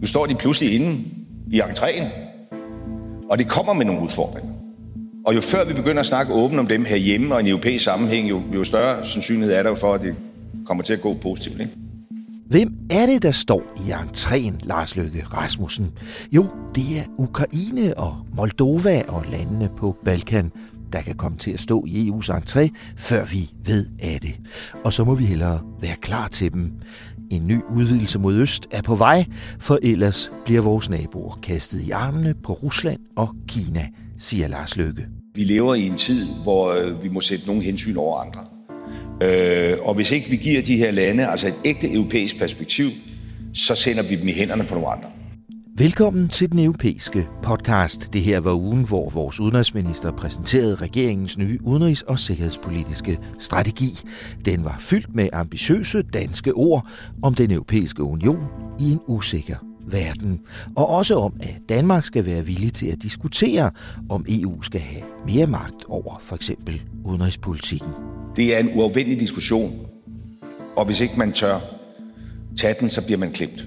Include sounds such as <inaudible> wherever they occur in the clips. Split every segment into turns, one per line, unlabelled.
Nu står de pludselig inde i entréen, og det kommer med nogle udfordringer. Og jo før vi begynder at snakke åbent om dem herhjemme og i en europæisk sammenhæng, jo, jo større sandsynlighed er der for, at det kommer til at gå positivt. Ikke?
Hvem er det, der står i entréen, Lars Løkke Rasmussen? Jo, det er Ukraine og Moldova og landene på Balkan, der kan komme til at stå i EU's entré, før vi ved af det. Og så må vi hellere være klar til dem. En ny udvidelse mod øst er på vej, for ellers bliver vores naboer kastet i armene på Rusland og Kina, siger Lars Løkke.
Vi lever i en tid, hvor øh, vi må sætte nogle hensyn over andre. Øh, og hvis ikke vi giver de her lande altså et ægte europæisk perspektiv, så sender vi dem i hænderne på nogle andre.
Velkommen til den europæiske podcast. Det her var ugen, hvor vores udenrigsminister præsenterede regeringens nye udenrigs- og sikkerhedspolitiske strategi. Den var fyldt med ambitiøse danske ord om den europæiske union i en usikker verden. Og også om, at Danmark skal være villig til at diskutere, om EU skal have mere magt over for eksempel udenrigspolitikken.
Det er en uafvendelig diskussion, og hvis ikke man tør tage den, så bliver man klemt.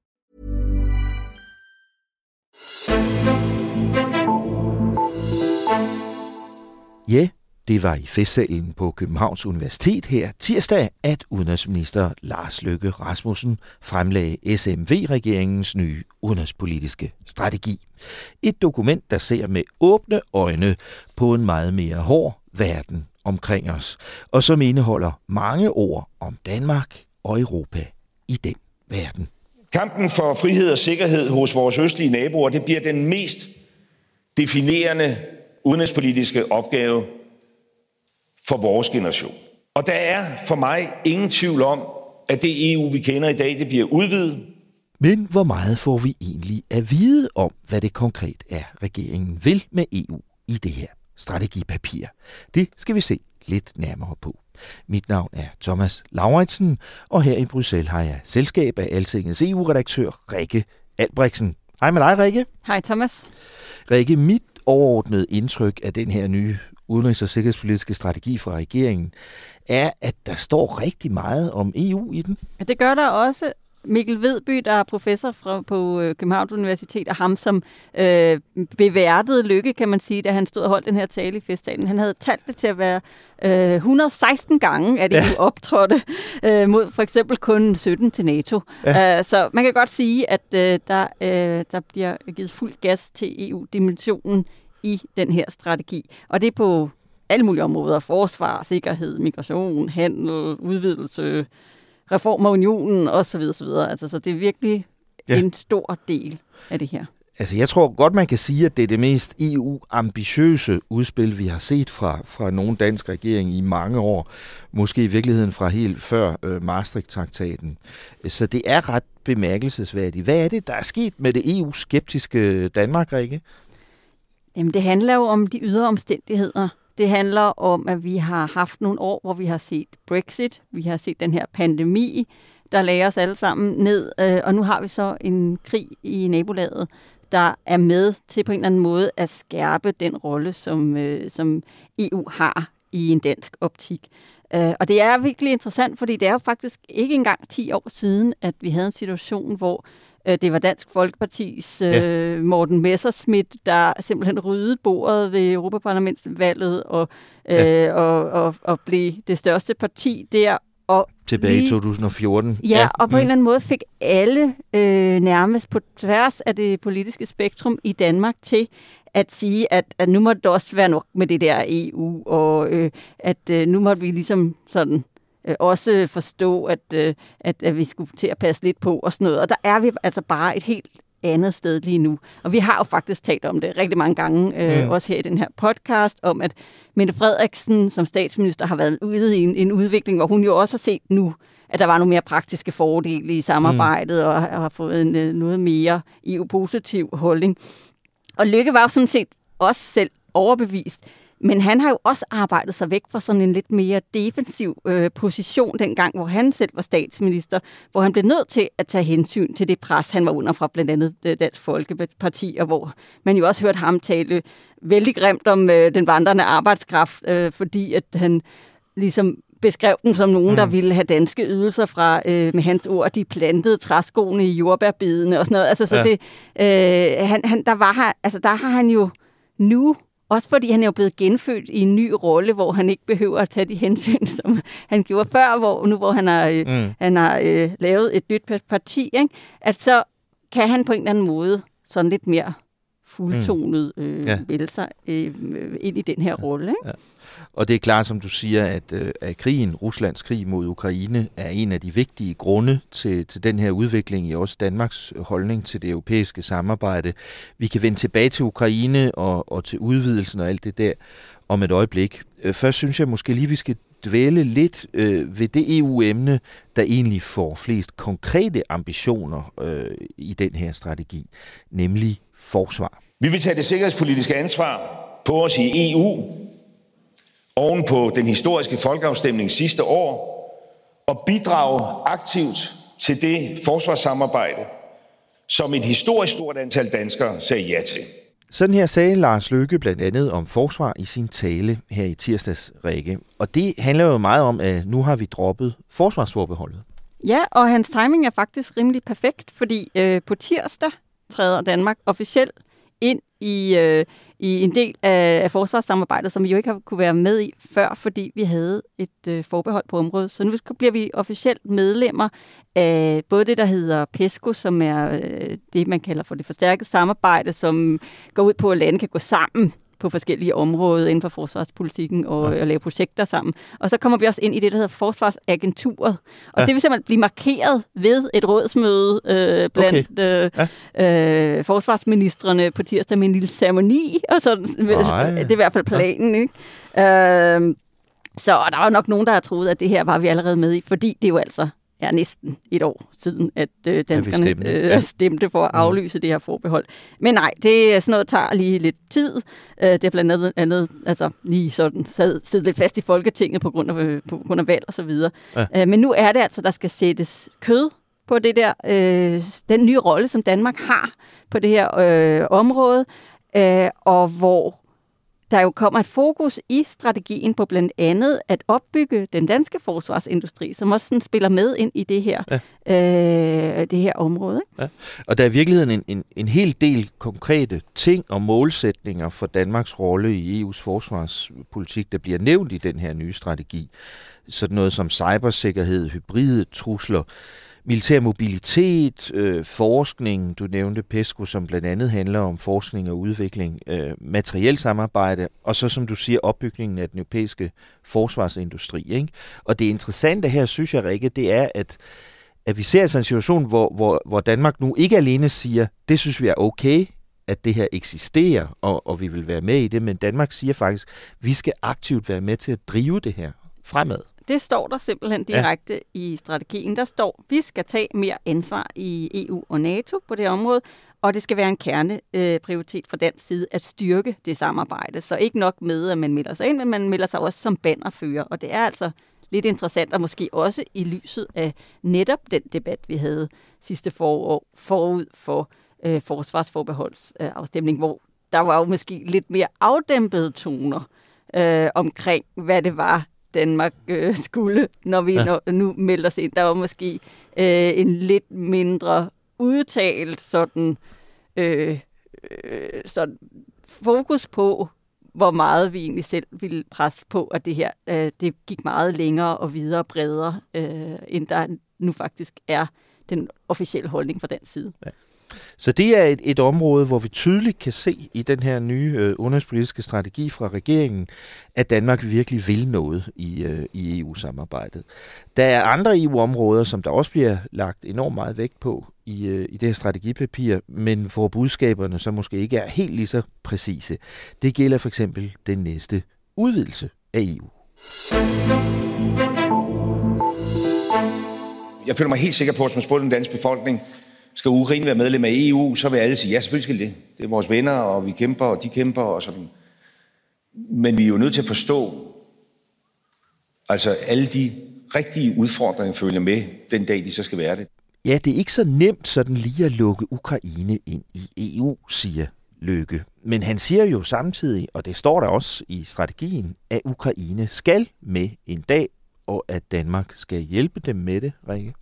Ja, det var i festsalen på Københavns Universitet her tirsdag, at udenrigsminister Lars Løkke Rasmussen fremlagde SMV-regeringens nye udenrigspolitiske strategi. Et dokument, der ser med åbne øjne på en meget mere hård verden omkring os, og som indeholder mange ord om Danmark og Europa i den verden.
Kampen for frihed og sikkerhed hos vores østlige naboer, det bliver den mest definerende udenrigspolitiske opgave for vores generation. Og der er for mig ingen tvivl om, at det EU, vi kender i dag, det bliver udvidet.
Men hvor meget får vi egentlig at vide om, hvad det konkret er, regeringen vil med EU i det her strategipapir? Det skal vi se lidt nærmere på. Mit navn er Thomas Lauritsen, og her i Bruxelles har jeg selskab af Altingets EU-redaktør Rikke Albrechtsen. Hej med dig, Rikke.
Hej Thomas.
Rikke, mit overordnede indtryk af den her nye udenrigs- og sikkerhedspolitiske strategi fra regeringen er, at der står rigtig meget om EU i den.
Det gør der også. Mikkel Vedby, der er professor fra, på øh, Københavns Universitet, og ham som øh, beværtede lykke, kan man sige, da han stod og holdt den her tale i festtalen. Han havde talt det til at være øh, 116 gange, at EU ja. <laughs> optrådte øh, mod for eksempel kun 17 til NATO. Ja. Uh, så man kan godt sige, at øh, der, øh, der bliver givet fuld gas til EU-dimensionen i den her strategi. Og det er på alle mulige områder. Forsvar, sikkerhed, migration, handel, udvidelse, reform af unionen osv. osv. Altså, så det er virkelig ja. en stor del af det her.
Altså, jeg tror godt, man kan sige, at det er det mest EU-ambitiøse udspil, vi har set fra, fra nogen dansk regering i mange år. Måske i virkeligheden fra helt før øh, Maastricht-traktaten. Så det er ret bemærkelsesværdigt. Hvad er det, der er sket med det EU-skeptiske Danmark, Rikke?
Jamen, det handler jo om de ydre omstændigheder. Det handler om, at vi har haft nogle år, hvor vi har set Brexit, vi har set den her pandemi, der lagde os alle sammen ned, øh, og nu har vi så en krig i nabolaget, der er med til på en eller anden måde at skærpe den rolle, som, øh, som EU har i en dansk optik. Øh, og det er virkelig interessant, fordi det er jo faktisk ikke engang 10 år siden, at vi havde en situation, hvor det var Dansk Folkepartis øh, Morten Messerschmidt, der simpelthen ryddede bordet ved Europaparlamentsvalget og, øh, ja. og, og, og blev det største parti der. Og
Tilbage lige, i 2014.
Ja, ja, og på mm. en eller anden måde fik alle øh, nærmest på tværs af det politiske spektrum i Danmark til at sige, at, at nu må det også være nok med det der EU, og øh, at øh, nu må vi ligesom sådan øh, også forstå, at, øh, at, at vi skulle til at passe lidt på og sådan noget. Og der er vi altså bare et helt andet sted lige nu. Og vi har jo faktisk talt om det rigtig mange gange, øh, mm. også her i den her podcast, om at Mette Frederiksen som statsminister har været ude i en, en udvikling, hvor hun jo også har set nu, at der var nogle mere praktiske fordele i samarbejdet, mm. og, og har fået en øh, noget mere EU-positiv holdning. Og Lykke var jo sådan set også selv overbevist, men han har jo også arbejdet sig væk fra sådan en lidt mere defensiv øh, position dengang, hvor han selv var statsminister, hvor han blev nødt til at tage hensyn til det pres, han var under fra blandt andet øh, Dansk Folkeparti, og hvor man jo også hørte ham tale vældig grimt om øh, den vandrende arbejdskraft, øh, fordi at han ligesom beskrev dem som nogen, mm. der ville have danske ydelser fra, øh, med hans ord, de plantede træskoene i jordbærbidene og sådan noget. Altså, så ja. det, øh, han, han, der, var altså, der har han jo nu også fordi han er jo blevet genfødt i en ny rolle, hvor han ikke behøver at tage de hensyn, <laughs> som han gjorde før, hvor, nu hvor han har, øh, mm. han har øh, lavet et nyt parti, ikke? at så kan han på en eller anden måde sådan lidt mere fuldtonet mm. øh, ja. vælge sig øh, ind i den her rolle. Ikke? Ja.
Og det er klart, som du siger, at, øh, at krigen, Ruslands krig mod Ukraine, er en af de vigtige grunde til, til den her udvikling i også Danmarks holdning til det europæiske samarbejde. Vi kan vende tilbage til Ukraine og, og til udvidelsen og alt det der om et øjeblik. Øh, først synes jeg måske lige, vi skal dvæle lidt øh, ved det EU-emne, der egentlig får flest konkrete ambitioner øh, i den her strategi, nemlig forsvar.
Vi vil tage det sikkerhedspolitiske ansvar på os i EU, oven på den historiske folkeafstemning sidste år, og bidrage aktivt til det forsvarssamarbejde, som et historisk stort antal danskere sagde ja til.
Sådan her sagde Lars Løkke blandt andet om forsvar i sin tale her i tirsdags, Rikke. Og det handler jo meget om, at nu har vi droppet forsvarsforbeholdet.
Ja, og hans timing er faktisk rimelig perfekt, fordi øh, på tirsdag træder Danmark officielt ind i, øh, i en del af, af forsvarssamarbejdet, som vi jo ikke har kunne være med i før, fordi vi havde et øh, forbehold på området. Så nu bliver vi officielt medlemmer af både det, der hedder PESCO, som er øh, det, man kalder for det forstærkede samarbejde, som går ud på, at lande kan gå sammen på forskellige områder inden for forsvarspolitikken og, ja. og lave projekter sammen. Og så kommer vi også ind i det, der hedder Forsvarsagenturet. Og ja. det vil simpelthen blive markeret ved et rådsmøde øh, blandt okay. øh, ja. øh, forsvarsministerne på tirsdag med en lille ceremoni. Og så, det er i hvert fald planen. Ja. Ikke? Øh, så der var nok nogen, der har troet, at det her var vi allerede med i, fordi det er jo altså er næsten et år siden, at øh, danskerne stemte. Øh, ja. stemte for at mm. aflyse mm. det her forbehold. Men nej, det er sådan noget, der tager lige lidt tid. Øh, det er blandt andet, andet altså lige sådan sad, siddet lidt fast i Folketinget på grund af, øh, på grund af valg og så videre. Ja. Øh, men nu er det altså, der skal sættes kød på det der, øh, den nye rolle, som Danmark har på det her øh, område, øh, og hvor der jo kommer et fokus i strategien på blandt andet at opbygge den danske forsvarsindustri, som også sådan spiller med ind i det her, ja. øh, det her område. Ikke?
Ja. Og der er i virkeligheden en, en, en hel del konkrete ting og målsætninger for Danmarks rolle i EU's forsvarspolitik, der bliver nævnt i den her nye strategi. Sådan noget som cybersikkerhed, hybride trusler, militær mobilitet, øh, forskning, du nævnte PESCO, som blandt andet handler om forskning og udvikling, øh, materiel samarbejde, og så som du siger, opbygningen af den europæiske forsvarsindustri. Ikke? Og det interessante her, synes jeg, Rikke, det er, at at vi ser altså en situation, hvor, hvor, hvor Danmark nu ikke alene siger, det synes vi er okay, at det her eksisterer, og, og vi vil være med i det, men Danmark siger faktisk, vi skal aktivt være med til at drive det her fremad.
Det står der simpelthen direkte ja. i strategien. Der står, vi skal tage mere ansvar i EU og NATO på det område, og det skal være en kerneprioritet fra den side at styrke det samarbejde. Så ikke nok med, at man melder sig ind, men man melder sig også som bannerfører. Og det er altså lidt interessant, og måske også i lyset af netop den debat, vi havde sidste forår forud for øh, forsvarsforbeholdsafstemning, øh, hvor der var jo måske lidt mere afdæmpede toner øh, omkring, hvad det var, Danmark øh, <laughs> skulle, når vi ja. når, nu melder os ind. Der var måske øh, en lidt mindre udtalt sådan, øh, øh, sådan fokus på, hvor meget vi egentlig selv ville presse på, at det her øh, det gik meget længere og videre bredere, øh, end der nu faktisk er den officielle holdning fra den side. Ja.
Så det er et, et område, hvor vi tydeligt kan se i den her nye øh, udenrigspolitiske strategi fra regeringen, at Danmark virkelig vil noget i, øh, i EU-samarbejdet. Der er andre EU-områder, som der også bliver lagt enormt meget vægt på i, øh, i det her strategipapir, men hvor budskaberne så måske ikke er helt lige så præcise. Det gælder for eksempel den næste udvidelse af EU.
Jeg føler mig helt sikker på, at hvis man spurgte den danske befolkning, skal Ukraine være medlem af EU, så vil alle sige, ja, selvfølgelig skal det. Det er vores venner, og vi kæmper, og de kæmper, og sådan. Men vi er jo nødt til at forstå, altså alle de rigtige udfordringer følger med den dag, de så skal være det.
Ja, det er ikke så nemt sådan lige at lukke Ukraine ind i EU, siger Løkke. Men han siger jo samtidig, og det står der også i strategien, at Ukraine skal med en dag, og at Danmark skal hjælpe dem med det, Rikke.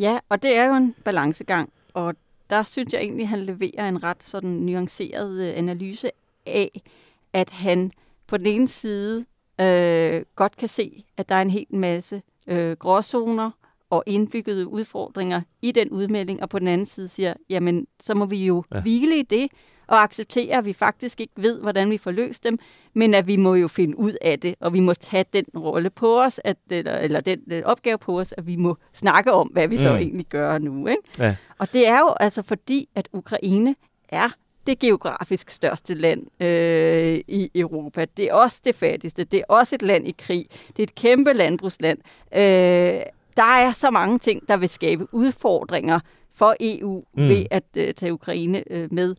Ja, og det er jo en balancegang, og der synes jeg egentlig, at han leverer en ret sådan nuanceret øh, analyse af, at han på den ene side øh, godt kan se, at der er en hel masse øh, gråzoner og indbyggede udfordringer i den udmelding, og på den anden side siger, jamen, så må vi jo ja. hvile i det, og acceptere, at vi faktisk ikke ved, hvordan vi får løst dem, men at vi må jo finde ud af det, og vi må tage den rolle på os, at, eller, eller den, den opgave på os, at vi må snakke om, hvad vi så mm. egentlig gør nu. Ikke? Ja. Og det er jo altså fordi, at Ukraine er det geografisk største land øh, i Europa. Det er også det fattigste. Det er også et land i krig. Det er et kæmpe landbrugsland. Øh, der er så mange ting, der vil skabe udfordringer for EU mm. ved at øh, tage Ukraine øh, med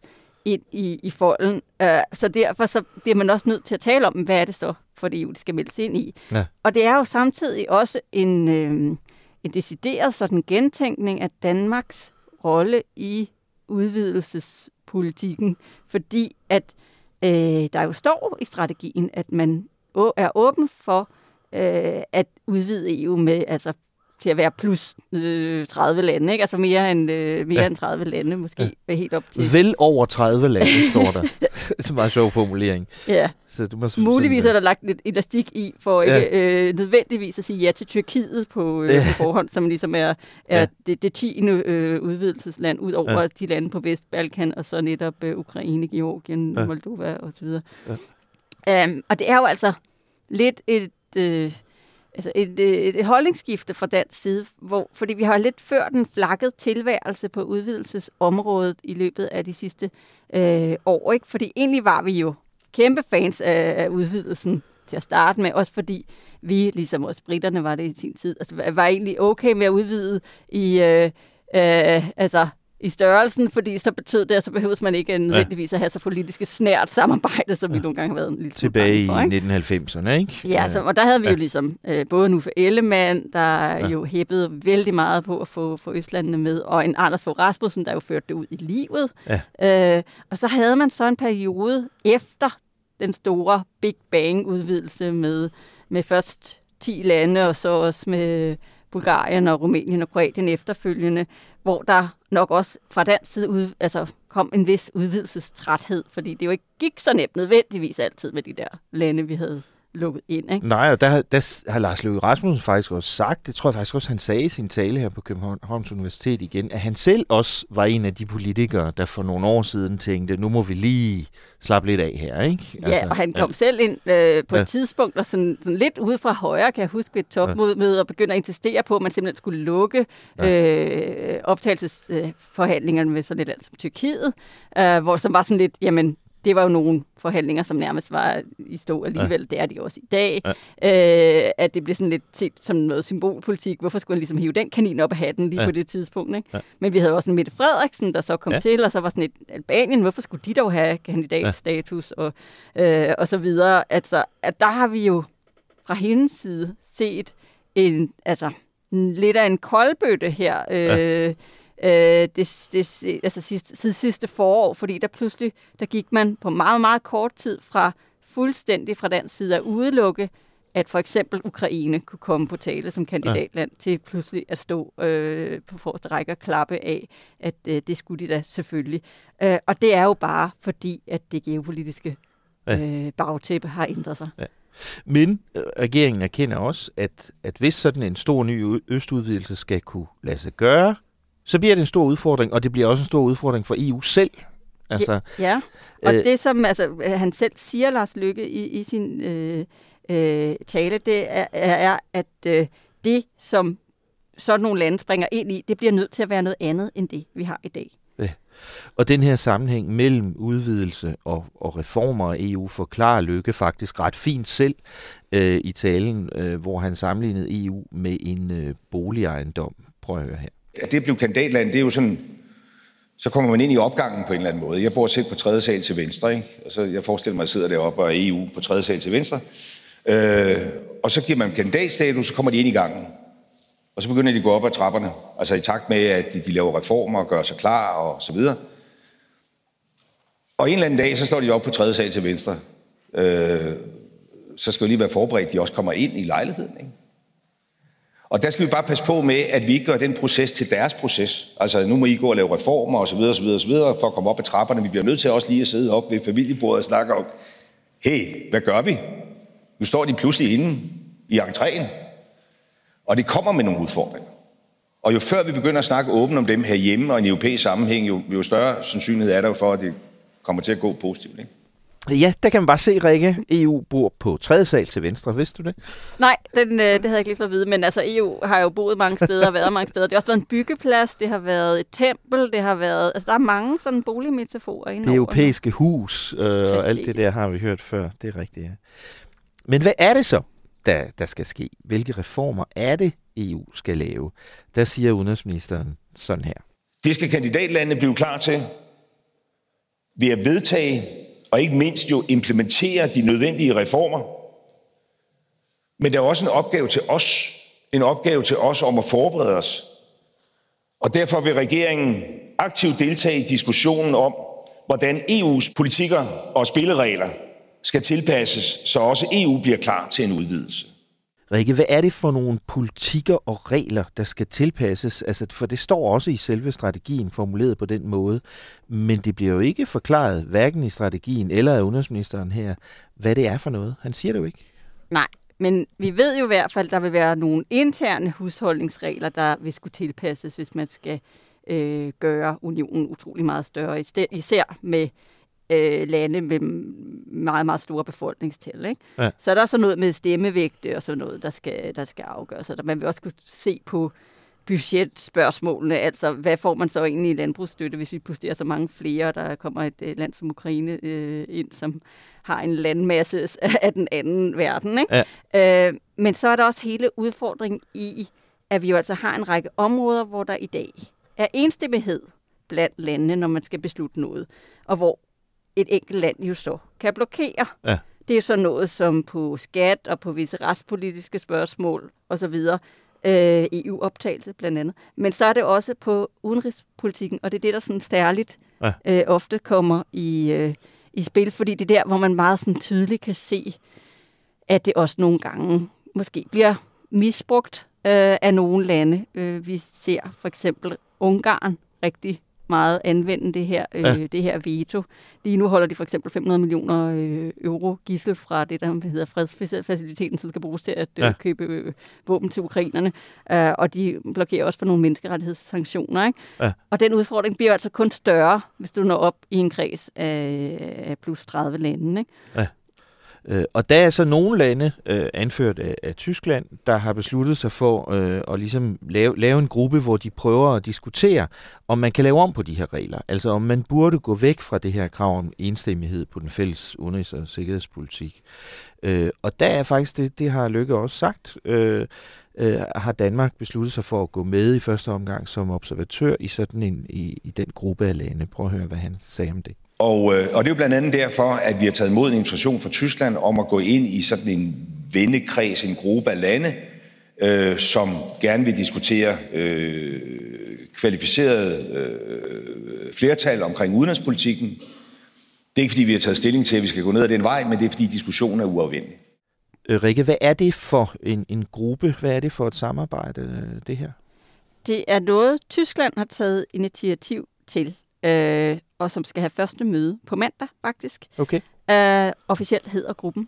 ind i, i folden. Uh, så derfor så bliver man også nødt til at tale om, hvad er det så for det EU, de skal meldes ind i. Ja. Og det er jo samtidig også en, øh, en decideret sådan gentænkning af Danmarks rolle i udvidelsespolitikken, fordi at øh, der jo står i strategien, at man er åben for øh, at udvide EU med altså til at være plus øh, 30 lande, ikke? Altså mere end, øh, mere ja. end 30 lande, måske ja. helt op til.
Vel over 30 lande, står der. <laughs> det er en meget sjov formulering.
Ja. Så du må Muligvis sådan, er der lagt lidt elastik i, for ja. ikke øh, nødvendigvis at sige ja til Tyrkiet på, øh, ja. på forhånd, som ligesom er, er ja. det, det tiende øh, udvidelsesland, ud over ja. de lande på Vestbalkan, og så netop øh, Ukraine, Georgien, ja. Moldova osv. Ja. Um, og det er jo altså lidt et... Øh, altså et, øh, et, et holdningsskifte fra dansk side, hvor, fordi vi har lidt før den flakket tilværelse på udvidelsesområdet i løbet af de sidste øh, år. Ikke? Fordi egentlig var vi jo kæmpe fans af, af udvidelsen til at starte med, også fordi vi, ligesom også britterne var det i sin tid, altså, var egentlig okay med at udvide i øh, øh, altså i størrelsen, fordi så betød det, at så behøves man ikke nødvendigvis at have så politiske snært samarbejde, som vi nogle gange har været en lille
Tilbage for, ikke? i 1990'erne, ikke?
Ja, så, og der havde vi ja. jo ligesom øh, både nu for Ellemann, der ja. jo hæppede vældig meget på at få, få Østlandene med, og en Anders Fogh Rasmussen, der jo førte det ud i livet. Ja. Øh, og så havde man så en periode efter den store Big Bang-udvidelse med, med først 10 lande, og så også med Bulgarien og Rumænien og Kroatien efterfølgende, hvor der nok også fra den side ud, altså, kom en vis udvidelsestræthed, fordi det jo ikke gik så nemt nødvendigvis altid med de der lande, vi havde lukket ind. Ikke?
Nej, og der, der har Lars Løkke Rasmussen faktisk også sagt, det tror jeg faktisk også, han sagde i sin tale her på Københavns Universitet igen, at han selv også var en af de politikere, der for nogle år siden tænkte, nu må vi lige slappe lidt af her. Ikke?
Ja, altså, og han kom ja. selv ind øh, på et ja. tidspunkt, og sådan, sådan lidt ude fra højre, kan jeg huske, ved et topmøde, og begyndte at insistere på, at man simpelthen skulle lukke ja. øh, optagelsesforhandlingerne med sådan et land som Tyrkiet, øh, hvor som var sådan lidt, jamen, det var jo nogle forhandlinger, som nærmest var i stå alligevel. Ja. Det er de også i dag. Ja. Øh, at det blev sådan lidt set som noget symbolpolitik. Hvorfor skulle han ligesom hive den kanin op af hatten lige ja. på det tidspunkt? Ikke? Ja. Men vi havde også en Mette Frederiksen, der så kom ja. til, og så var sådan et Albanien. Hvorfor skulle de dog have kandidatstatus? Ja. Og, øh, og så videre. Altså, at der har vi jo fra hendes side set en, altså, lidt af en koldbøtte her. Øh, ja øh, det, det, altså sidste, sidste forår, fordi der pludselig der gik man på meget, meget kort tid fra fuldstændig fra den side at udelukke at for eksempel Ukraine kunne komme på tale som kandidatland ja. til pludselig at stå øh, på forreste række og klappe af, at øh, det skulle de da selvfølgelig. Øh, og det er jo bare fordi, at det geopolitiske ja. øh, bagtæppe har ændret sig. Ja.
Men øh, regeringen erkender også, at, at hvis sådan en stor ny østudvidelse skal kunne lade sig gøre, så bliver det en stor udfordring, og det bliver også en stor udfordring for EU selv.
Altså, ja, og øh, det som altså, han selv siger, Lars Lykke, i, i sin øh, øh, tale, det er, er at øh, det, som sådan nogle lande springer ind i, det bliver nødt til at være noget andet end det, vi har i dag. Ja.
Og den her sammenhæng mellem udvidelse og, og reformer af EU forklarer Lykke faktisk ret fint selv øh, i talen, øh, hvor han sammenlignede EU med en øh, boligejendom. Prøv at høre her.
At det blev kandidatland, det er jo sådan, så kommer man ind i opgangen på en eller anden måde. Jeg bor selv på tredje sal til venstre, ikke? Og så jeg forestiller mig, at jeg sidder deroppe og er EU på tredje sal til venstre. Øh, og så giver man kandidatstatus, så kommer de ind i gangen. Og så begynder de at gå op ad trapperne. Altså i takt med, at de, de laver reformer og gør sig klar og så videre. Og en eller anden dag, så står de op på tredje sal til venstre. Øh, så skal jo lige være forberedt, at de også kommer ind i lejligheden. Ikke? Og der skal vi bare passe på med, at vi ikke gør den proces til deres proces. Altså, nu må I gå og lave reformer osv. osv., osv. for at komme op ad trapperne. Vi bliver nødt til også lige at sidde op ved familiebordet og snakke om, hey, hvad gør vi? Nu står de pludselig inde i entréen, og det kommer med nogle udfordringer. Og jo før vi begynder at snakke åbent om dem herhjemme og i en europæisk sammenhæng, jo, jo større sandsynlighed er der for, at det kommer til at gå positivt. Ikke?
Ja, der kan man bare se, Rikke. EU bor på tredje sal til venstre, vidste du det?
Nej, den, øh, det havde jeg ikke lige fået at vide, men altså EU har jo boet mange steder, været mange steder. Det har også været en byggeplads, det har været et tempel, det har været... Altså, der er mange sådan boligmetaforer
inde Det europæiske hus øh, og alt det der har vi hørt før. Det er rigtigt, ja. Men hvad er det så, der, der skal ske? Hvilke reformer er det, EU skal lave? Der siger udenrigsministeren sådan her.
Det skal kandidatlandene blive klar til ved at vedtage og ikke mindst jo implementere de nødvendige reformer. Men der er også en opgave til os, en opgave til os om at forberede os. Og derfor vil regeringen aktivt deltage i diskussionen om, hvordan EU's politikker og spilleregler skal tilpasses, så også EU bliver klar til en udvidelse.
Rikke, hvad er det for nogle politikker og regler, der skal tilpasses? Altså, for det står også i selve strategien formuleret på den måde, men det bliver jo ikke forklaret, hverken i strategien eller af udenrigsministeren her, hvad det er for noget. Han siger det jo ikke.
Nej, men vi ved jo i hvert fald, at der vil være nogle interne husholdningsregler, der vil skulle tilpasses, hvis man skal øh, gøre unionen utrolig meget større, især med øh, lande med meget, meget store befolkningstal. Ikke? Ja. Så er der så noget med stemmevægte og sådan noget, der skal, der skal afgøres. Så man vil også kunne se på budgetspørgsmålene, altså hvad får man så egentlig i landbrugsstøtte, hvis vi posterer så mange flere, der kommer et øh, land som Ukraine øh, ind, som har en landmasse af den anden verden. Ikke? Ja. Øh, men så er der også hele udfordringen i, at vi jo altså har en række områder, hvor der i dag er enstemmighed blandt landene, når man skal beslutte noget, og hvor et enkelt land jo så kan blokere. Ja. Det er så noget som på skat og på visse retspolitiske spørgsmål osv. Øh, EU-optagelse blandt andet. Men så er det også på udenrigspolitikken, og det er det, der sådan stærligt ja. øh, ofte kommer i, øh, i spil, fordi det er der, hvor man meget sådan tydeligt kan se, at det også nogle gange måske bliver misbrugt øh, af nogle lande. Øh, vi ser for eksempel Ungarn rigtig meget anvende det her, øh, ja. det her veto. Lige nu holder de for eksempel 500 millioner øh, euro gissel fra det, der hedder fredsfaciliteten, som skal bruges til at øh, ja. købe øh, våben til ukrainerne. Uh, og de blokerer også for nogle menneskerettighedssanktioner. Ikke? Ja. Og den udfordring bliver altså kun større, hvis du når op i en kreds af plus 30 lande. Ikke? Ja.
Øh, og der er så nogle lande, øh, anført af, af Tyskland, der har besluttet sig for øh, at ligesom lave, lave en gruppe, hvor de prøver at diskutere, om man kan lave om på de her regler. Altså om man burde gå væk fra det her krav om enstemmighed på den fælles udenrigs- og sikkerhedspolitik. Øh, og der er faktisk, det, det har Lykke også sagt, øh, øh, har Danmark besluttet sig for at gå med i første omgang som observatør i sådan en i, i den gruppe af lande. Prøv at høre, hvad han sagde om det.
Og, øh, og det er jo blandt andet derfor, at vi har taget imod en invitation fra Tyskland om at gå ind i sådan en vennekreds, en gruppe af lande, øh, som gerne vil diskutere øh, kvalificeret øh, flertal omkring udenrigspolitikken. Det er ikke, fordi vi har taget stilling til, at vi skal gå ned ad den vej, men det er, fordi diskussionen er uafvendelig.
Øh, Rikke, hvad er det for en, en gruppe? Hvad er det for et samarbejde, øh, det her?
Det er noget, Tyskland har taget initiativ til, øh, og som skal have første møde på mandag, faktisk.
Okay.
Uh, officielt hedder gruppen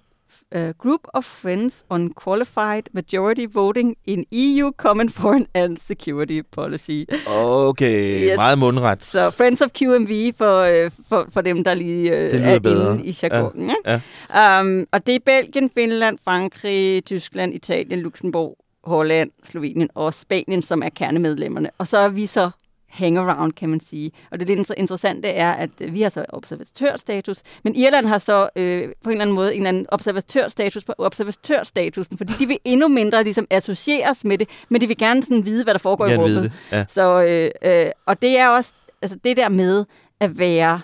uh, Group of Friends on Qualified Majority Voting in EU Common Foreign and Security Policy.
Okay, yes. meget mundret.
Så Friends of QMV for, uh, for, for dem, der lige uh, er bedre. inde i jargonen. Ja. Ja. Um, og det er Belgien, Finland, Frankrig, Tyskland, Italien, Luxembourg, Holland, Slovenien og Spanien, som er kernemedlemmerne. Og så er vi så hangaround, kan man sige. Og det lidt interessante er, at øh, vi har så observatørstatus, men Irland har så øh, på en eller anden måde en eller anden observatørstatus på observatørstatusen, fordi de vil endnu mindre ligesom associeres med det, men de vil gerne sådan vide, hvad der foregår i rummet. Ja. Så, øh, øh, og det er også altså det der med at være,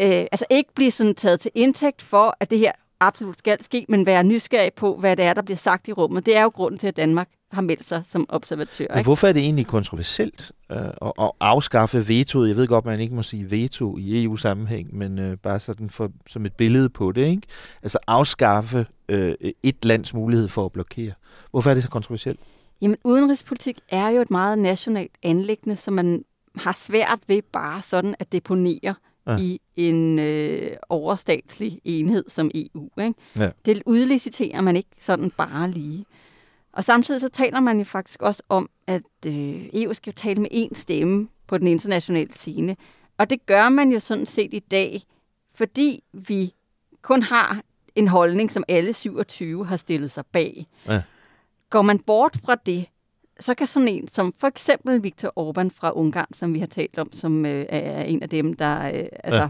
øh, altså ikke blive sådan taget til indtægt for, at det her absolut skal ske, men være nysgerrig på, hvad det er, der bliver sagt i rummet. Det er jo grunden til, at Danmark har meldt sig som observatør.
Men hvorfor er det egentlig kontroversielt øh, at, at afskaffe vetoet? Jeg ved godt, man ikke må sige veto i EU-sammenhæng, men øh, bare sådan for, som et billede på det. Ikke? Altså afskaffe øh, et lands mulighed for at blokere. Hvorfor er det så kontroversielt?
Jamen, udenrigspolitik er jo et meget nationalt anlæggende, som man har svært ved bare sådan at deponere ja. i en øh, overstatslig enhed som EU. Ikke? Ja. Det udliciterer man ikke sådan bare lige. Og samtidig så taler man jo faktisk også om, at øh, EU skal tale med én stemme på den internationale scene. Og det gør man jo sådan set i dag, fordi vi kun har en holdning, som alle 27 har stillet sig bag. Ja. Går man bort fra det, så kan sådan en som for eksempel Viktor Orbán fra Ungarn, som vi har talt om, som øh, er en af dem, der øh, altså, ja.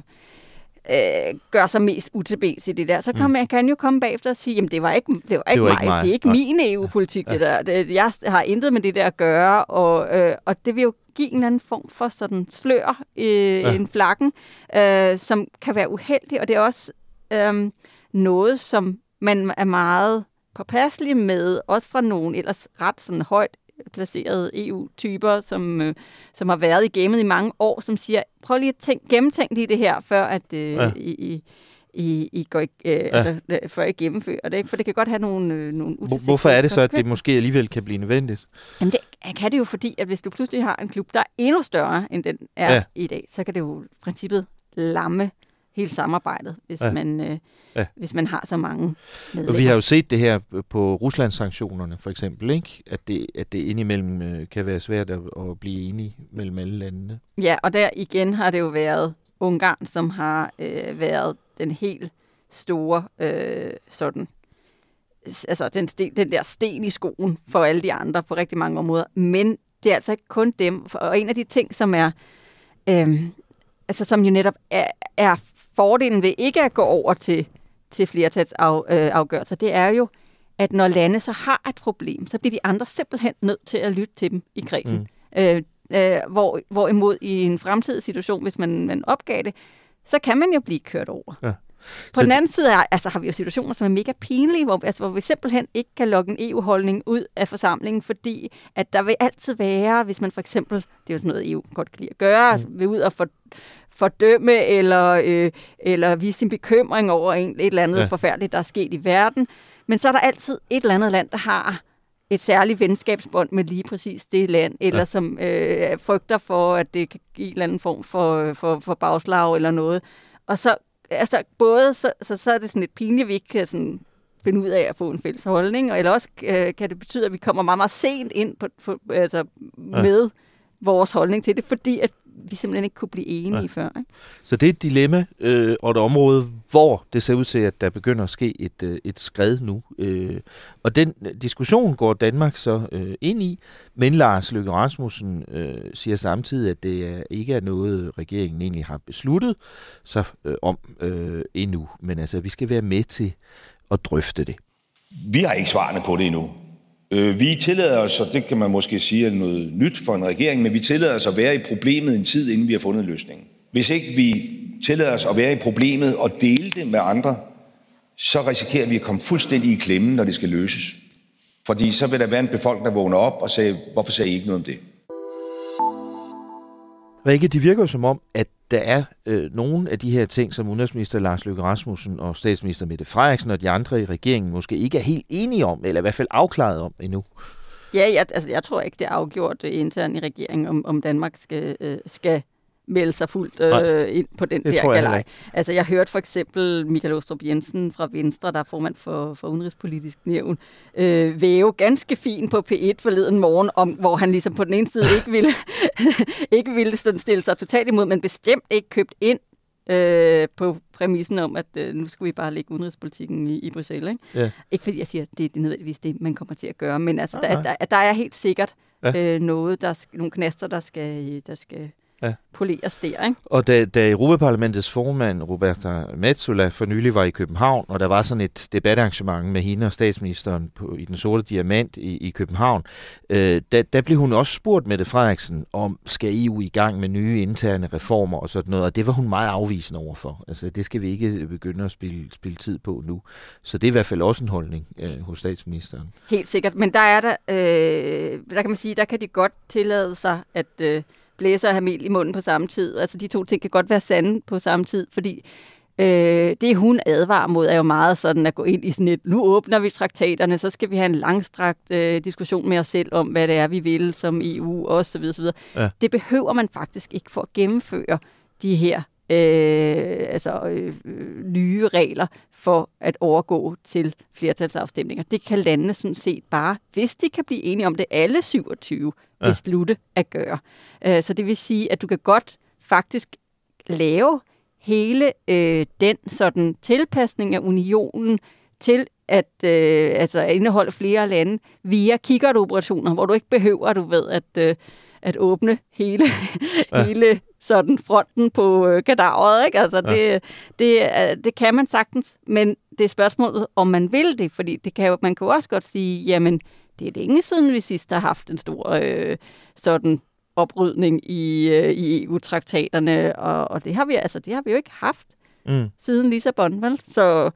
Øh, gør sig mest utilbens i det der, så kan mm. man kan jo komme bagefter og sige, jamen det var ikke, det var ikke, det var mig. ikke mig, det er ikke ja. min EU-politik, ja. det der. Det, jeg har intet med det der at gøre, og, øh, og det vil jo give en eller anden form for sådan slør, øh, ja. en flakken, øh, som kan være uheldig, og det er også øh, noget, som man er meget påpasselig med, også fra nogen ellers ret sådan højt placerede EU-typer, som, øh, som har været i gamet i mange år, som siger, prøv lige at tænk, gennemtænk lige det her, før at øh, ja. I, I, I, I går ikke, øh, ja. altså, øh, før I gennemfører det, ikke? for det kan godt have nogle, øh, nogle
Hvorfor er det så, at det måske alligevel kan blive nødvendigt?
Jamen det kan det jo, fordi at hvis du pludselig har en klub, der er endnu større, end den er ja. i dag, så kan det jo i princippet lamme hele samarbejdet, hvis, ja. man, øh, ja. hvis man har så mange
medlemmer. Vi har jo set det her på Ruslandssanktionerne for eksempel, ikke? At, det, at det indimellem øh, kan være svært at, at blive enige mellem alle landene.
Ja, og der igen har det jo været Ungarn, som har øh, været den helt store øh, sådan altså den, sten, den der sten i skoen for alle de andre på rigtig mange områder. Men det er altså ikke kun dem. Og en af de ting, som er øh, altså som jo netop er, er fordelen ved ikke at gå over til, til flertalsafgørelser, øh, det er jo, at når lande så har et problem, så bliver de andre simpelthen nødt til at lytte til dem i kredsen. Mm. Øh, øh, hvor, hvorimod i en fremtidig situation, hvis man, man opgav det, så kan man jo blive kørt over. Ja. På så den anden side er, altså, har vi jo situationer, som er mega pinlige, hvor, altså, hvor vi simpelthen ikke kan lukke en EU-holdning ud af forsamlingen, fordi at der vil altid være, hvis man for eksempel, det er jo sådan noget, EU godt kan lide at gøre, mm. altså, vil ud og for, fordømme eller, øh, eller vise sin bekymring over en, et eller andet ja. forfærdeligt, der er sket i verden. Men så er der altid et eller andet land, der har et særligt venskabsbånd med lige præcis det land, eller ja. som øh, frygter for, at det kan give en eller anden form for, for, for bagslag eller noget. Og så, altså, både så, så, så er det sådan lidt pinligt, at vi ikke kan sådan finde ud af at få en fælles holdning, og eller også øh, kan det betyde, at vi kommer meget, meget sent ind på, på, altså, ja. med vores holdning til det, fordi at vi simpelthen ikke kunne blive enige ja. før. Ikke?
Så det er et dilemma øh, og et område, hvor det ser ud til, at der begynder at ske et, øh, et skred nu. Øh, og den diskussion går Danmark så øh, ind i, men Lars Løkke Rasmussen øh, siger samtidig, at det er, ikke er noget, regeringen egentlig har besluttet så øh, om øh, endnu. Men altså, vi skal være med til at drøfte det.
Vi har ikke svarene på det endnu. Øh, vi tillader os, og det kan man måske sige er noget nyt for en regering, men vi tillader os at være i problemet en tid, inden vi har fundet løsningen. Hvis ikke vi tillader os at være i problemet og dele det med andre, så risikerer vi at komme fuldstændig i klemme, når det skal løses. Fordi så vil der være en befolkning, der vågner op og siger, hvorfor sagde I ikke noget om det?
Rikke, det virker jo som om, at der er øh, nogle af de her ting, som udenrigsminister Lars Løkke Rasmussen og statsminister Mette Frederiksen og de andre i regeringen måske ikke er helt enige om, eller i hvert fald afklaret om endnu.
Ja, jeg, altså, jeg tror ikke, det er afgjort øh, internt i regeringen, om, om Danmark skal, øh, skal melde sig fuldt øh, ind på den der galej. Altså, jeg hørte for eksempel Michael Ostrup Jensen fra Venstre, der er formand for, for Udenrigspolitisk Nævn, øh, væve ganske fint på P1 forleden morgen, om, hvor han ligesom på den ene side ikke ville, <laughs> ikke ville sådan stille sig totalt imod, men bestemt ikke købt ind øh, på præmissen om, at øh, nu skal vi bare lægge udenrigspolitikken i, i Bruxelles. Ikke?
Ja.
ikke fordi jeg siger, at det, det er nødvendigvis det, man kommer til at gøre, men altså,
Nej,
der, der, der er helt sikkert
Ja.
øh, noget, der, nogle knaster, der skal, der skal
Ja.
poleres der. Ikke?
Og da, da Europaparlamentets formand, Roberta Metsola, for nylig var i København, og der var sådan et debatarrangement med hende og statsministeren på, i Den Sorte Diamant i, i København, øh, der, der blev hun også spurgt, Mette Frederiksen, om skal EU i gang med nye interne reformer og sådan noget, og det var hun meget afvisende overfor. Altså, det skal vi ikke begynde at spille, spille tid på nu. Så det er i hvert fald også en holdning øh, hos statsministeren.
Helt sikkert. Men der er der, øh, der kan man sige, der kan de godt tillade sig at øh, blæse og have mel i munden på samme tid. Altså de to ting kan godt være sande på samme tid, fordi øh, det hun advarer mod er jo meget sådan at gå ind i sådan et, nu åbner vi traktaterne, så skal vi have en langstrakt øh, diskussion med os selv om, hvad det er, vi vil som EU og så videre, så videre.
Ja.
Det behøver man faktisk ikke for at gennemføre de her øh, altså, øh, nye regler for at overgå til flertalsafstemninger. Det kan landene sådan set bare, hvis de kan blive enige om det, alle 27
Ja.
beslutte at gøre. Øh, så det vil sige, at du kan godt faktisk lave hele øh, den sådan tilpasning af unionen til at øh, altså at indeholde flere lande via kikkertoperationer, hvor du ikke behøver, du ved, at, øh, at åbne hele, <laughs>
ja.
hele sådan fronten på øh, kadaveret. Ikke? Altså,
Ja.
det, det, er- det kan man sagtens, men det er spørgsmålet, om man vil det, fordi det kan man kan jo også godt sige, jamen, det er længe siden, vi sidst har haft en stor øh, sådan oprydning i, øh, i EU-traktaterne, og, og det har vi altså det har vi jo ikke haft
Mm.
siden Lissabon, vel? Så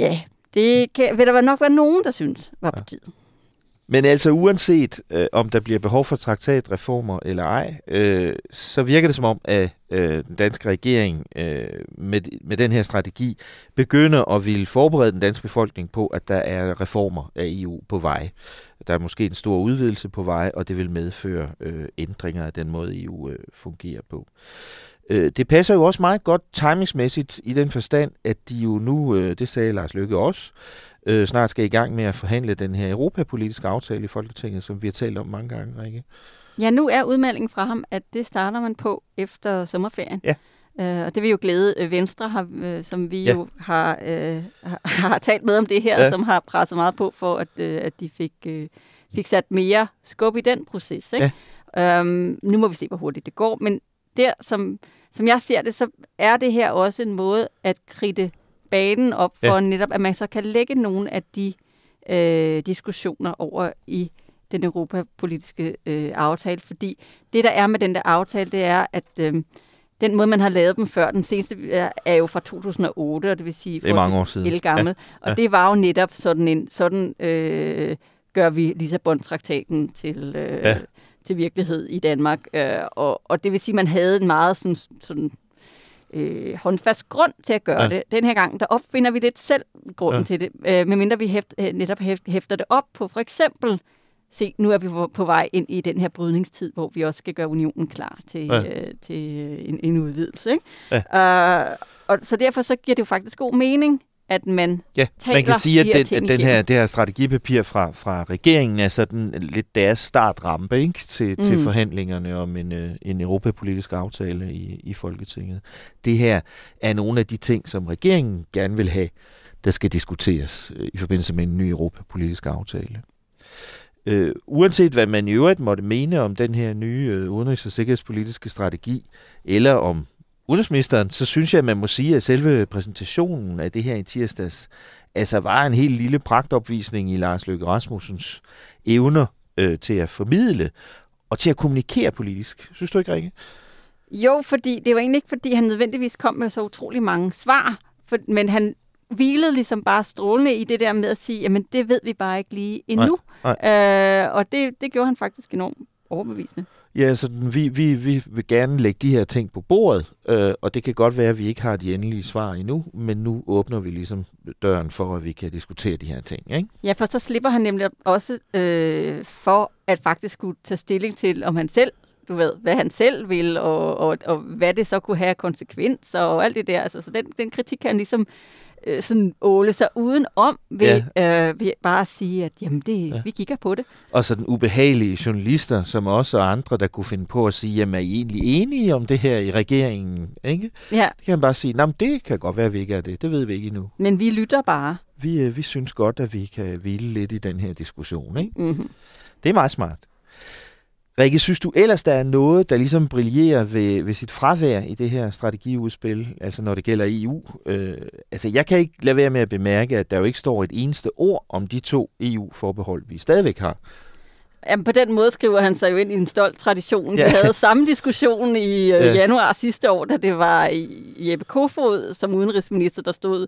ja, det kan, vil der nok være nogen, der synes var på tide.
Men altså uanset øh, om der bliver behov for traktatreformer eller ej, øh, så virker det som om, at øh, den danske regering øh, med, med den her strategi begynder at ville forberede den danske befolkning på, at der er reformer af EU på vej. Der er måske en stor udvidelse på vej, og det vil medføre øh, ændringer af den måde, EU øh, fungerer på. Øh, det passer jo også meget godt timingsmæssigt i den forstand, at de jo nu, øh, det sagde Lars Løkke også, øh, snart skal i gang med at forhandle den her europapolitiske aftale i Folketinget, som vi har talt om mange gange, Rikke.
Ja, nu er udmeldingen fra ham, at det starter man på efter sommerferien.
Ja.
Øh, og det vil jo glæde øh, Venstre, har, øh, som vi
Ja.
jo har, øh, <laughs> har, talt med om det her,
ja.
som har presset meget på for, at, øh, at de fik, øh, fik sat mere skub i den proces. Ikke? Ja. Øhm, nu må vi se, hvor hurtigt det går. Men der, som, som jeg ser det, så er det her også en måde at kridte banen op for
Ja.
netop, at man så kan lægge nogle af de øh, diskussioner over i den europapolitiske øh, aftale, fordi det, der er med den der aftale, det er, at øh, den måde, man har lavet dem før, den seneste er, jo fra 2008, og det vil sige
Det er mange år siden. Ja.
Og
Ja.
det var jo netop sådan en, sådan øh, gør vi Lissabon-traktaten til, øh,
Ja.
Til virkelighed i Danmark. Øh, og, og det vil sige, at man havde en meget sådan, sådan øh, håndfast grund til at gøre
Ja.
det. Den her gang, der opfinder vi lidt selv grunden
Ja.
til det, øh, medmindre vi hæft, øh, netop hæft, hæfter det op på for eksempel, se, nu er vi på, på vej ind i den her brydningstid, hvor vi også skal gøre unionen klar til,
Ja.
øh, til en, en udvidelse. Ikke?
Ja.
Øh, og så derfor så giver det jo faktisk god mening, at man
Ja,
taler
man kan sige,
de
at den, den her, det her strategipapir fra, fra regeringen er sådan lidt deres startrampe ikke? Til, mm. til forhandlingerne om en, øh, en europapolitisk aftale i, i Folketinget. Det her er nogle af de ting, som regeringen gerne vil have, der skal diskuteres øh, i forbindelse med en ny europapolitisk aftale. Øh, uanset hvad man i øvrigt måtte mene om den her nye øh, udenrigs- og sikkerhedspolitiske strategi, eller om udenrigsministeren, så synes jeg, at man må sige, at selve præsentationen af det her i tirsdags, altså var en helt lille pragtopvisning i Lars Løkke Rasmussens evner øh, til at formidle og til at kommunikere politisk. Synes du ikke, Rikke?
Jo, fordi det var egentlig ikke, fordi han nødvendigvis kom med så utrolig mange svar, for, men han hvilede ligesom bare strålende i det der med at sige, jamen det ved vi bare ikke lige endnu.
Nej,
Øh, og det, det gjorde han faktisk enormt overbevisende.
Ja, så vi, vi, vi vil gerne lægge de her ting på bordet, øh, og det kan godt være, at vi ikke har de endelige svar endnu, men nu åbner vi ligesom døren for, at vi kan diskutere de her ting. Ikke?
Ja, for så slipper han nemlig også øh, for at faktisk kunne tage stilling til, om han selv du ved, hvad han selv vil, og, og, og hvad det så kunne have konsekvenser, og alt det der. Altså, så den, den kritik kan han ligesom øh, sådan åle sig udenom ved, ja. øh, ved bare at sige, at jamen det, ja. vi kigger på det.
Og så den ubehagelige journalister, som også og andre, der kunne finde på at sige, jamen er I egentlig enige om det her i regeringen? Ikke?
Ja.
Det kan man bare sige, nej, det kan godt være, at vi ikke er det. Det ved vi ikke endnu.
Men vi lytter bare.
Vi, øh, vi synes godt, at vi kan hvile lidt i den her diskussion. Ikke?
Mm-hmm.
Det er meget smart. Rikke, synes du ellers, der er noget, der ligesom brillerer ved, ved sit fravær i det her strategiudspil, altså når det gælder EU? Øh, altså jeg kan ikke lade være med at bemærke, at der jo ikke står et eneste ord om de to EU-forbehold, vi stadigvæk har.
Jamen, på den måde skriver han sig jo ind i en stolt tradition. Ja. Vi havde samme diskussion i øh, ja. januar sidste år, da det var Jeppe Kofod som udenrigsminister, der stod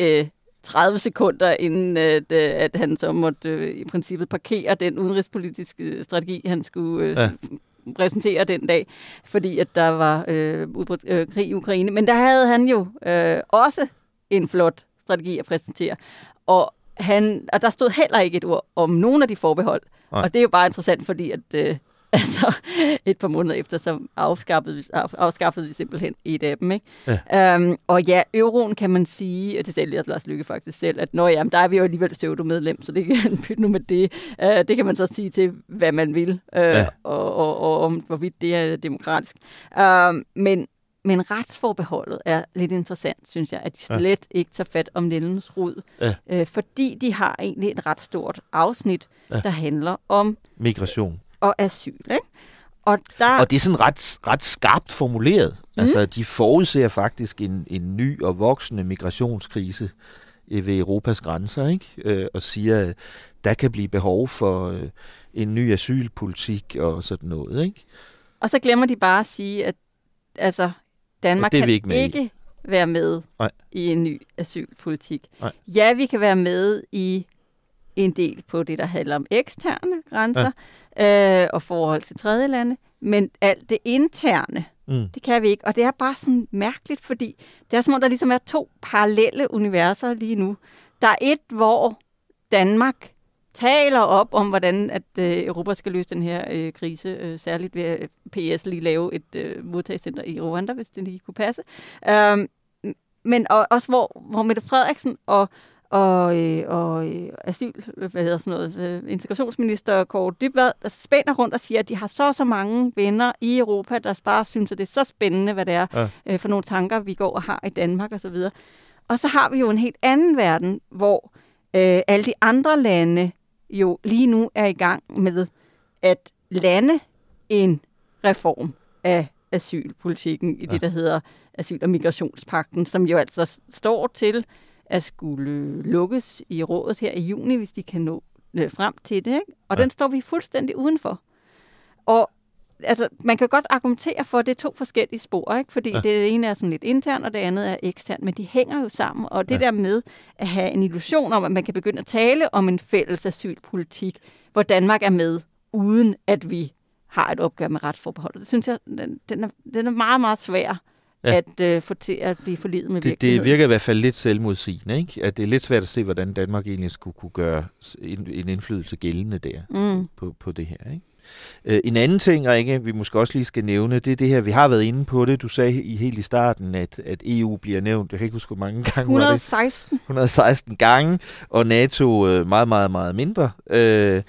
øh, 30 sekunder, inden at, øh, at han så måtte øh, i princippet parkere den udenrigspolitiske strategi, han skulle øh, ja. præsentere den dag, fordi at der var øh, udbrudt øh, krig i Ukraine. Men der havde han jo øh, også en flot strategi at præsentere. Og, han, og der stod heller ikke et ord om nogen af de forbehold. Nej. Og det er jo bare interessant, fordi at... Øh, <laughs> altså et par måneder efter, så afskaffede vi, afskaffede vi simpelthen et af dem. Ikke? Ja. Øhm, og ja, euroen kan man sige, og det sagde Lars Lykke faktisk selv, at når jamen, der er vi jo alligevel pseudo-medlem, så det kan <laughs> bytte nu med det. Uh, det kan man så sige til, hvad man vil, uh, ja. og, og, og om hvorvidt det er demokratisk. Uh, men men retsforbeholdet er lidt interessant, synes jeg, at de slet ja. ikke tager fat om Nellens rod. Ja. Øh, fordi de har egentlig et ret stort afsnit, ja. der handler om...
Migration
og asyl. Ikke? Og, der...
og det er sådan ret, ret skarpt formuleret. Mm. Altså, de forudser faktisk en, en ny og voksende migrationskrise øh, ved Europas grænser, ikke? Øh, og siger, at der kan blive behov for øh, en ny asylpolitik og sådan noget. Ikke?
Og så glemmer de bare at sige, at altså, Danmark det kan ikke, ikke være med Nej. i en ny asylpolitik. Nej. Ja, vi kan være med i en del på det, der handler om eksterne grænser ja. øh, og forhold til tredje lande, men alt det interne, mm. det kan vi ikke. Og det er bare sådan mærkeligt, fordi det er som om, der ligesom er to parallelle universer lige nu. Der er et, hvor Danmark taler op om, hvordan at øh, Europa skal løse den her øh, krise, øh, særligt ved at øh, PS lige lave et øh, modtagscenter i Rwanda, hvis det lige kunne passe. Um, men og, også hvor, hvor Mette Frederiksen og og, øh, og øh, asyl, hvad hedder sådan noget, øh, integrationsminister Kåre Dybvad, der spænder rundt og siger, at de har så så mange venner i Europa, der bare synes, at det er så spændende, hvad det er ja. øh, for nogle tanker, vi går og har i Danmark osv. Og, og så har vi jo en helt anden verden, hvor øh, alle de andre lande jo lige nu er i gang med at lande en reform af asylpolitikken i ja. det, der hedder asyl- og migrationspakten, som jo altså står til at skulle lukkes i rådet her i juni, hvis de kan nå øh, frem til det. Ikke? Og ja. den står vi fuldstændig udenfor. Og altså, man kan godt argumentere for, at det er to forskellige spor, ikke? fordi ja. det ene er sådan lidt intern, og det andet er ekstern, men de hænger jo sammen. Og det ja. der med at have en illusion om, at man kan begynde at tale om en fælles asylpolitik, hvor Danmark er med, uden at vi har et opgør med retsforbeholdet. Det synes jeg, den, den, er, den er meget, meget svær ja. at øh, få til at blive forlidet med
det, det virker i hvert fald lidt selvmodsigende, ikke? At det er lidt svært at se, hvordan Danmark egentlig skulle kunne gøre en, en indflydelse gældende der mm. på, på det her, ikke? Uh, en anden ting, Rikke, vi måske også lige skal nævne, det er det her, vi har været inde på det. Du sagde i helt i starten, at, at EU bliver nævnt, jeg kan ikke huske, hvor mange gange
116.
Var det? 116 gange, og NATO uh, meget, meget, meget mindre. Uh,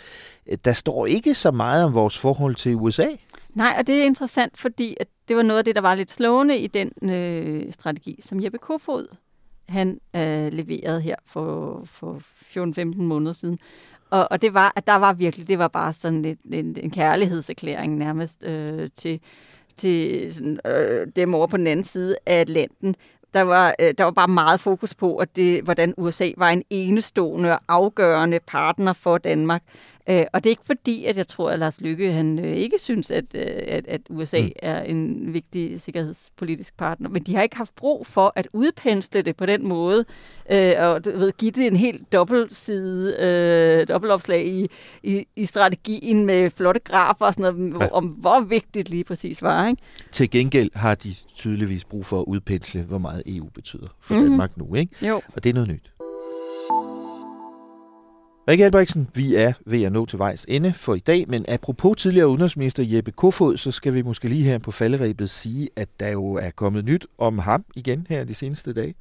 der står ikke så meget om vores forhold til USA.
Nej, og det er interessant, fordi at det var noget af det, der var lidt slående i den øh, strategi, som Jeppe Kofod han øh, leverede her for, for 14-15 måneder siden. Og, og det var, at der var virkelig, det var bare sådan lidt, en, en kærlighedserklæring nærmest øh, til, til sådan, øh, dem over på den anden side af Atlanten. Der var, øh, der var bare meget fokus på, at det, hvordan USA var en enestående og afgørende partner for Danmark Øh, og det er ikke fordi, at jeg tror, at Lars Lykke han øh, ikke synes, at, øh, at, at USA mm. er en vigtig sikkerhedspolitisk partner, men de har ikke haft brug for at udpensle det på den måde, øh, og du ved, give det en helt dobbeltside, øh, dobbeltopslag i, i, i strategien med flotte grafer og sådan noget, ja. om hvor vigtigt lige præcis var. Ikke?
Til gengæld har de tydeligvis brug for at udpensle, hvor meget EU betyder for mm-hmm. Danmark nu. Ikke?
Jo.
Og det er noget nyt. Rikke Albrechtsen, vi er ved at nå til vejs ende for i dag, men apropos tidligere udenrigsminister Jeppe Kofod, så skal vi måske lige her på falderæbet sige, at der jo er kommet nyt om ham igen her de seneste dage.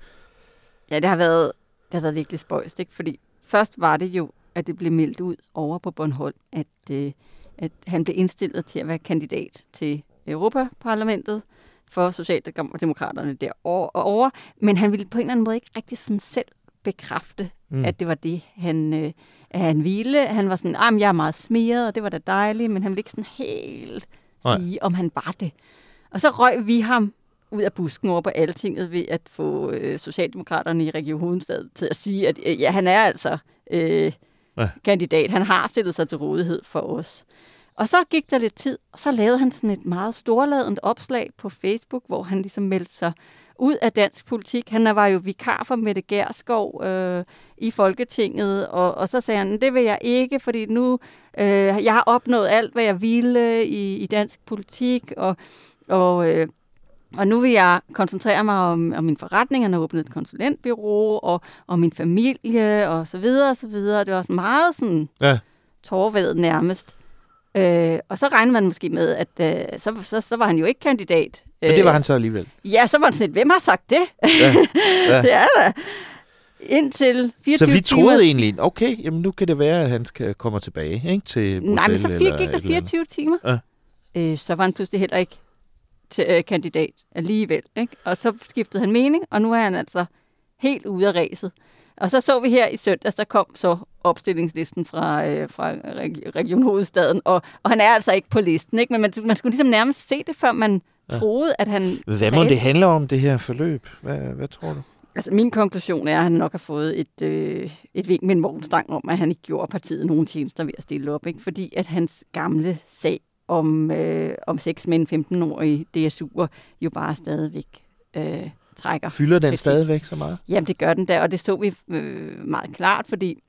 Ja, det har været, det har været virkelig spøjst, ikke? fordi først var det jo, at det blev meldt ud over på Bornholm, at, øh, at han blev indstillet til at være kandidat til Europaparlamentet for Socialdemokraterne derovre, men han ville på en eller anden måde ikke rigtig sådan selv bekræfte, mm. at det var det, han, øh, han ville. Han var sådan, at jeg er meget smiret, og det var da dejligt, men han ville ikke sådan helt Nej. sige, om han var det. Og så røg vi ham ud af busken over på Altinget ved at få øh, Socialdemokraterne i Region Hovedstad til at sige, at øh, ja, han er altså øh, ja. kandidat. Han har stillet sig til rådighed for os. Og så gik der lidt tid, og så lavede han sådan et meget storladent opslag på Facebook, hvor han ligesom meldte sig ud af dansk politik. Han var jo vikar for Mette Gerskov øh, i Folketinget, og, og så sagde han, det vil jeg ikke, fordi nu øh, jeg har opnået alt, hvad jeg ville i, i dansk politik, og, og, øh, og nu vil jeg koncentrere mig om, om min forretning. Han har åbnet et konsulentbyrå, og, og min familie, og så videre, og så videre. Det var så meget sådan ja. tårvædet nærmest. Øh, og så regner man måske med, at øh, så, så, så var han jo ikke kandidat.
Men det var han så alligevel.
Ja, så var han sådan hvem har sagt det? Ja. Ja. <laughs> det er der. Indtil 24
Så vi troede
timers...
egentlig, okay, jamen nu kan det være, at han skal, kommer tilbage ikke, til Bruxelles.
Nej, men så fire, gik der 24 timer. Ja. Øh, så var han pludselig heller ikke til, øh, kandidat alligevel. Ikke? Og så skiftede han mening, og nu er han altså helt ude af ræset. Og så så vi her i søndags, der kom så opstillingslisten fra, øh, fra Region Hovedstaden, og, og han er altså ikke på listen, ikke? men man, man skulle ligesom nærmest se det, før man ja. troede, at han...
Hvad må det handle om, det her forløb? Hvad, hvad tror du?
Altså, min konklusion er, at han nok har fået et, øh, et vink med en vognstang om, at han ikke gjorde partiet nogen tjenester ved at stille op, ikke? fordi at hans gamle sag om, øh, om sex med en 15-årig DSU'er jo bare stadigvæk øh, trækker.
Fylder den kritik. stadigvæk så meget?
Jamen, det gør den der, og det så vi øh, meget klart, fordi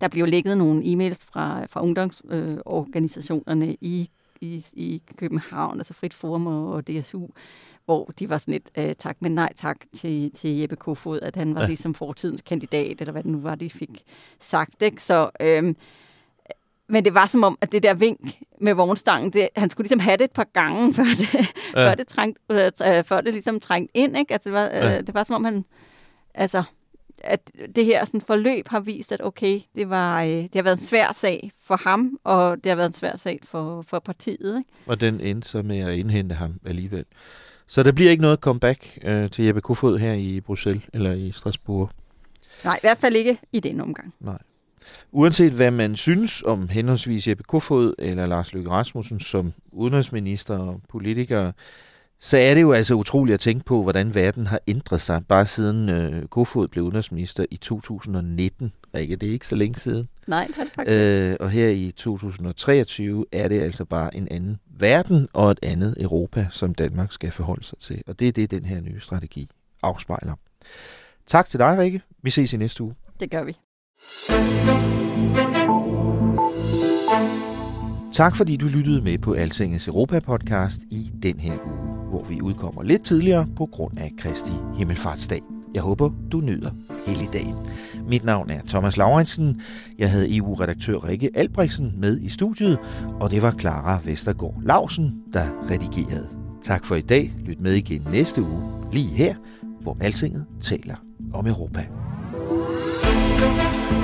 der blev lægget nogle e-mails fra, fra ungdomsorganisationerne øh, i, i, i København, altså Frit Forum og, og DSU, hvor de var sådan lidt øh, tak, men nej tak til, til Jeppe Kofod, at han var ja. <laughs> ligesom fortidens kandidat, eller hvad det nu var, de fik sagt. Ikke? Så øh, men det var som om, at det der vink med vognstangen, det, han skulle ligesom have det et par gange, <laughs> før det, ja. før det, trængt, øh, før det ligesom trængt ind. Ikke? Altså, det, var, ja. øh, det var som om, han... Altså, at det her sådan, forløb har vist, at okay, det, var, øh, det har været en svær sag for ham, og det har været en svær sag for, for partiet. Ikke?
Og den endte så med at indhente ham alligevel. Så der bliver ikke noget comeback øh, til Jeppe Kofod her i Bruxelles eller i Strasbourg?
Nej, i hvert fald ikke i den omgang.
Nej. Uanset hvad man synes om henholdsvis Jeppe Kofod eller Lars Løkke Rasmussen som udenrigsminister og politikere, så er det jo altså utroligt at tænke på, hvordan verden har ændret sig, bare siden øh, Kofod blev udenrigsminister i 2019. Rikke, det er ikke så længe siden.
Nej, det er det faktisk. Øh,
og her i 2023 er det altså bare en anden verden og et andet Europa, som Danmark skal forholde sig til. Og det er det, den her nye strategi afspejler. Tak til dig, Rikke. Vi ses i næste uge.
Det gør vi.
Tak fordi du lyttede med på Altingets Europa-podcast i den her uge, hvor vi udkommer lidt tidligere på grund af Kristi Himmelfartsdag. Jeg håber, du nyder hele dagen. Mit navn er Thomas Laurensen. Jeg havde EU-redaktør Rikke Albrechtsen med i studiet, og det var Clara Vestergaard Lausen, der redigerede. Tak for i dag. Lyt med igen næste uge, lige her, hvor Altinget taler om Europa. thank you